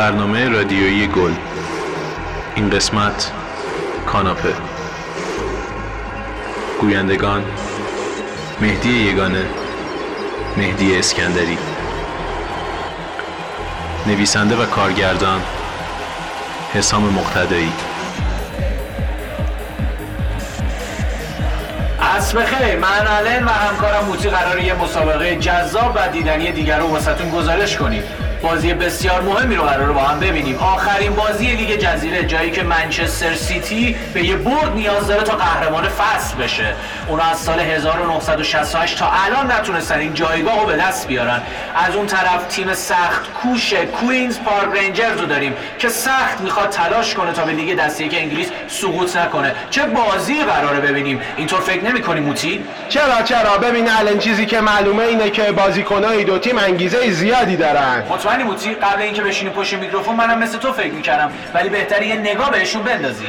برنامه رادیویی گل. این قسمت کاناپه. گویندگان مهدی یگانه مهدی اسکندری. نویسنده و کارگردان حسام مقتدایی عصر خیر من الان و همکارم موتی قراره یه مسابقه جذاب و دیدنی دیگر رو واسهتون گزارش کنیم. بازی بسیار مهمی رو قراره با هم ببینیم. آخرین بازی لیگ جزیره جایی که منچستر سیتی به یه برد نیاز داره تا قهرمان فصل بشه. اونا از سال 1968 تا الان نتونستن این جایگاه رو به دست بیارن. از اون طرف تیم سخت کوش کوینز پارک رنجرز رو داریم که سخت می‌خواد تلاش کنه تا به لیگ دسته یک انگلیس سقوط نکنه. چه بازی قراره ببینیم؟ اینطور فکر نمی‌کنی موتی؟ چرا چرا؟ ببین الان چیزی که معلومه اینه که بازیکنای دو تیم انگیزه زیادی دارن. مطمئنی موتی قبل اینکه بشینی پشت میکروفون منم مثل تو فکر می‌کردم. ولی بهتره یه نگاه بهشون بندازی.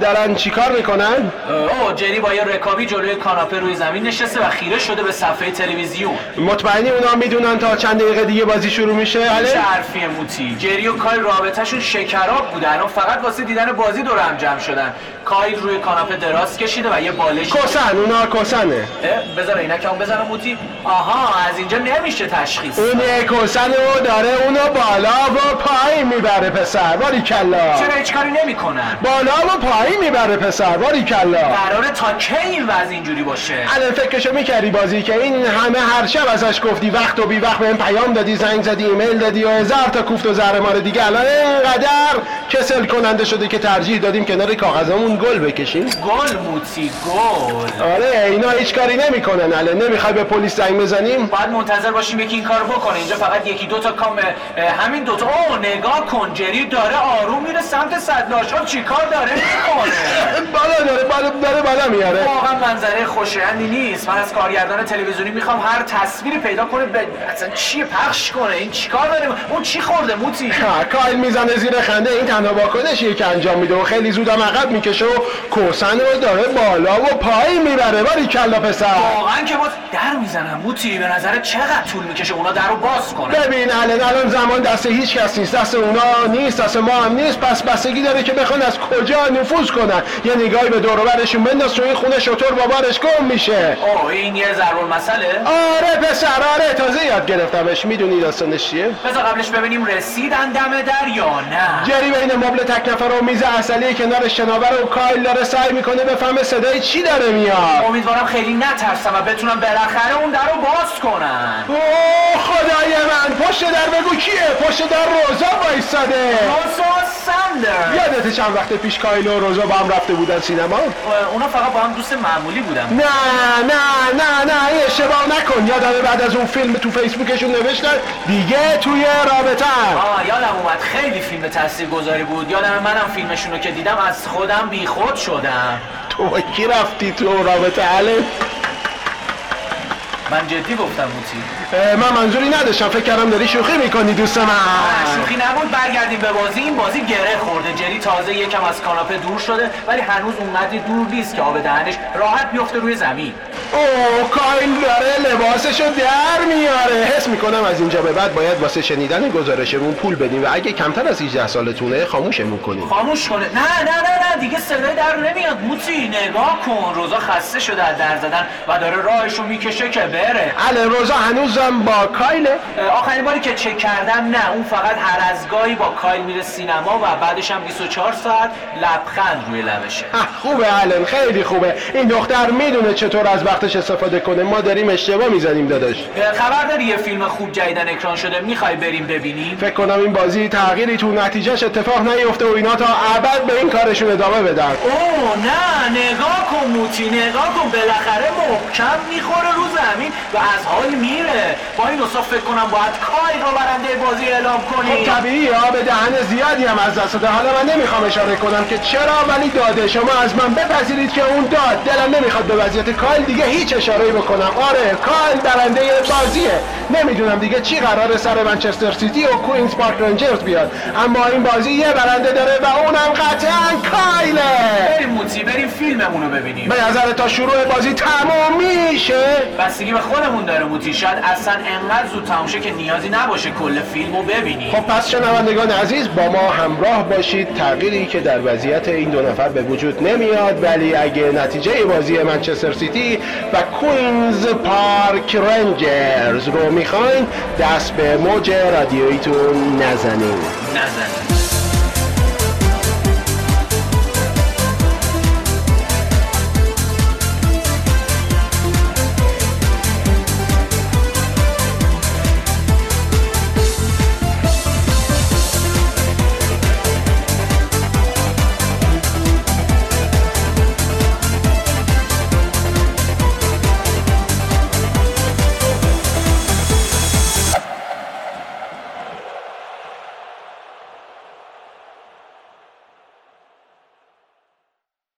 دارن چیکار می‌کنن؟ اوه جری با یه رکابی جلوی کاناپه روی زمین نشسته و خیره شده به صفحه تلویزیون. مطمئنی اونا می‌دونن تا چند دقیقه دیگه بازی شروع میشه؟ چه الان؟ حرفیه موتی. جری و کایل رابطهشون شکراب بوده الان فقط واسه دیدن بازی دور هم جمع شدن. کایل روی کاناپه دراز کشیده و یه بالش کسن اونا کسنه. بذار عینکمو بزنم موتی. آها از اینجا نمیشه تشخیص اون یه کسن داره اونو بالا و پایین می‌بره پسر. باریکلا. چرا هیچ کاری نمی‌کنن؟ بالا و پایین می‌بره پسر. باریکلا. قراره تا کی این وضع اینجوری باشه؟ الان فکرشو می‌کردی بازی که این همه هر شب ازش گفتی وقت و بی وقت بهم پیام دادی زنگ زدی ایمیل دادی و هزار تا کوفت و زهر مار دیگه. الان اینقدر کسل کننده شده که ترجیح دادیم کنار کاغذمون گل بکشیم. گل موتی گل. آره اینا هیچ کاری نمی‌کنن. الان نمی‌خوای به پلیس زنگ بزنیم؟ باید منتظر باشیم یکی این کارو بکنه. اینجا فقط یکی دو تا کام اه، همین دو تا اوه نگاه کن. جری داره آروم میره سمت صدلاشا چیکار داره؟ می‌کنه. بالا داره بالا داره بالا میاره. واقعا منظره خوشایندی نیست. من از کارگردان تلویزیونی می‌خوام هر تصویری پیدا کنه. به اصلا چیه پخش کنه؟ این چیکار داره؟ اون چی خورده موتی؟ ها، کایل می‌زنه زیر خنده. این تنها واکنشیه که انجام میده و خیلی زودم عقب می‌کشه و کوسن رو داره بالا و پایین می‌بره. باری کلا پسر. واقعا که با در می‌زنم موتی. به نظر چقدر طول می‌کشه اونا در رو باز کنه؟ ببین الان الان زمان دست هیچ کس نیست دست اونا نیست دست ما هم نیست. پس بستگی داره که بخوان از کجا نفوذ کنن. یه نگاهی به دور و برشون بنداز تو این خونه شطور با بارش گم میشه. اوه این یه ضرب المثله آره پسر آره تازه یاد گرفتمش. می‌دونی داستانش چیه بذار قبلش ببینیم رسیدن دم در یا نه. جری بین مبل تک نفر و میز اصلی کنار شناور و کایل داره سعی می‌کنه بفهمه صدای چی داره میاد. امیدوارم خیلی نترسم و بتونم بالاخره اون در رو باز کنن اوه خدای من پشت در بگو کیه؟ پشت در روزا وایستاده روزا سندر یادت چند وقت پیش کایل و روزا با هم رفته بودن سینما؟ اونا فقط با هم دوست معمولی بودن. نه نه نه نه این اشتباه نکن. یادمه بعد از اون فیلم تو فیسبوکشون نوشتن دیگه توی رابطه. آه یادم اومد. خیلی فیلم تاثیرگذاری بود. یادم منم فیلمشون رو که دیدم از خودم بیخود شدم. تو با کی رفتی تو رابطه حله من جدی گفتم موتی. من منظوری نداشتم. فکر کردم داری شوخی می‌کنی دوست من شوخی نبود. برگردیم به بازی. این بازی گره خورده. جری تازه یکم از کاناپه دور شده ولی هنوز اونقدری دور نیست که آب دهنش راحت بیفته روی زمین. اوه کایل داره لباسشو در میاره. حس می‌کنم از اینجا به بعد باید واسه شنیدن گزارشمون پول بدیم و اگه کمتر از 18 سالتونه خاموشمون کنیم. خاموش کنه. نه نه نه نه دیگه صدای در نمیاد. موتی نگاه کن. روزا خسته شده از در زدن و داره راهشو می‌کشه که بره. اله روزا هنوزم با کایله. آخرین باری که چک کردم نه اون فقط هر از گاهی با کایل میره سینما و بعدش هم 24 ساعت لبخند روی لبشه. خوبه الان خیلی خوبه. این دختر می‌دونه چطور از وقتش استفاده کنه. ما داریم اشتباه می‌زنیم داداش. خبر داری یه فیلم خوب جدیدن اکران شده می‌خوای بریم ببینیم؟ فکر کنم این بازی تغییری تو نتیجهش اتفاق نیفته و اینا تا ابد به این کارشون ادامه بدن. اوه نه نگاه کن موتی نگاه کن. بالاخره محکم می‌خوره رو زمین. و از حال میره. با این اصلا فکر کنم باید کای رو برنده بازی اعلام کنیم. خب طبیعیه آب دهن زیادی هم از دست داده. حالا من نمی‌خوام اشاره کنم که چرا ولی داده. شما از من بپذیرید که اون داد. دلم نمی‌خواد به وضعیت کایل دیگه هیچ اشاره بکنم. آره کایل برنده بازیه. نمی‌دونم دیگه چی قراره سر منچستر سیتی و کوینز پارک رنجرز بیاد. اما این بازی یه برنده داره و اونم قطعا کایله. بریم موتی بریم فیلممون رو ببینیم. به نظر تا شروع بازی تموم میشه بستگی فیلم خودمون داره موتی شاید اصلا انقدر زود تموم که نیازی نباشه کل فیلم رو ببینی خب پس شنوندگان عزیز با ما همراه باشید. تغییری که در وضعیت این دو نفر به وجود نمیاد ولی اگه نتیجه بازی منچستر سیتی و کوینز پارک رنجرز رو می‌خواین دست به موج رادیویتون نزنید. نزنید.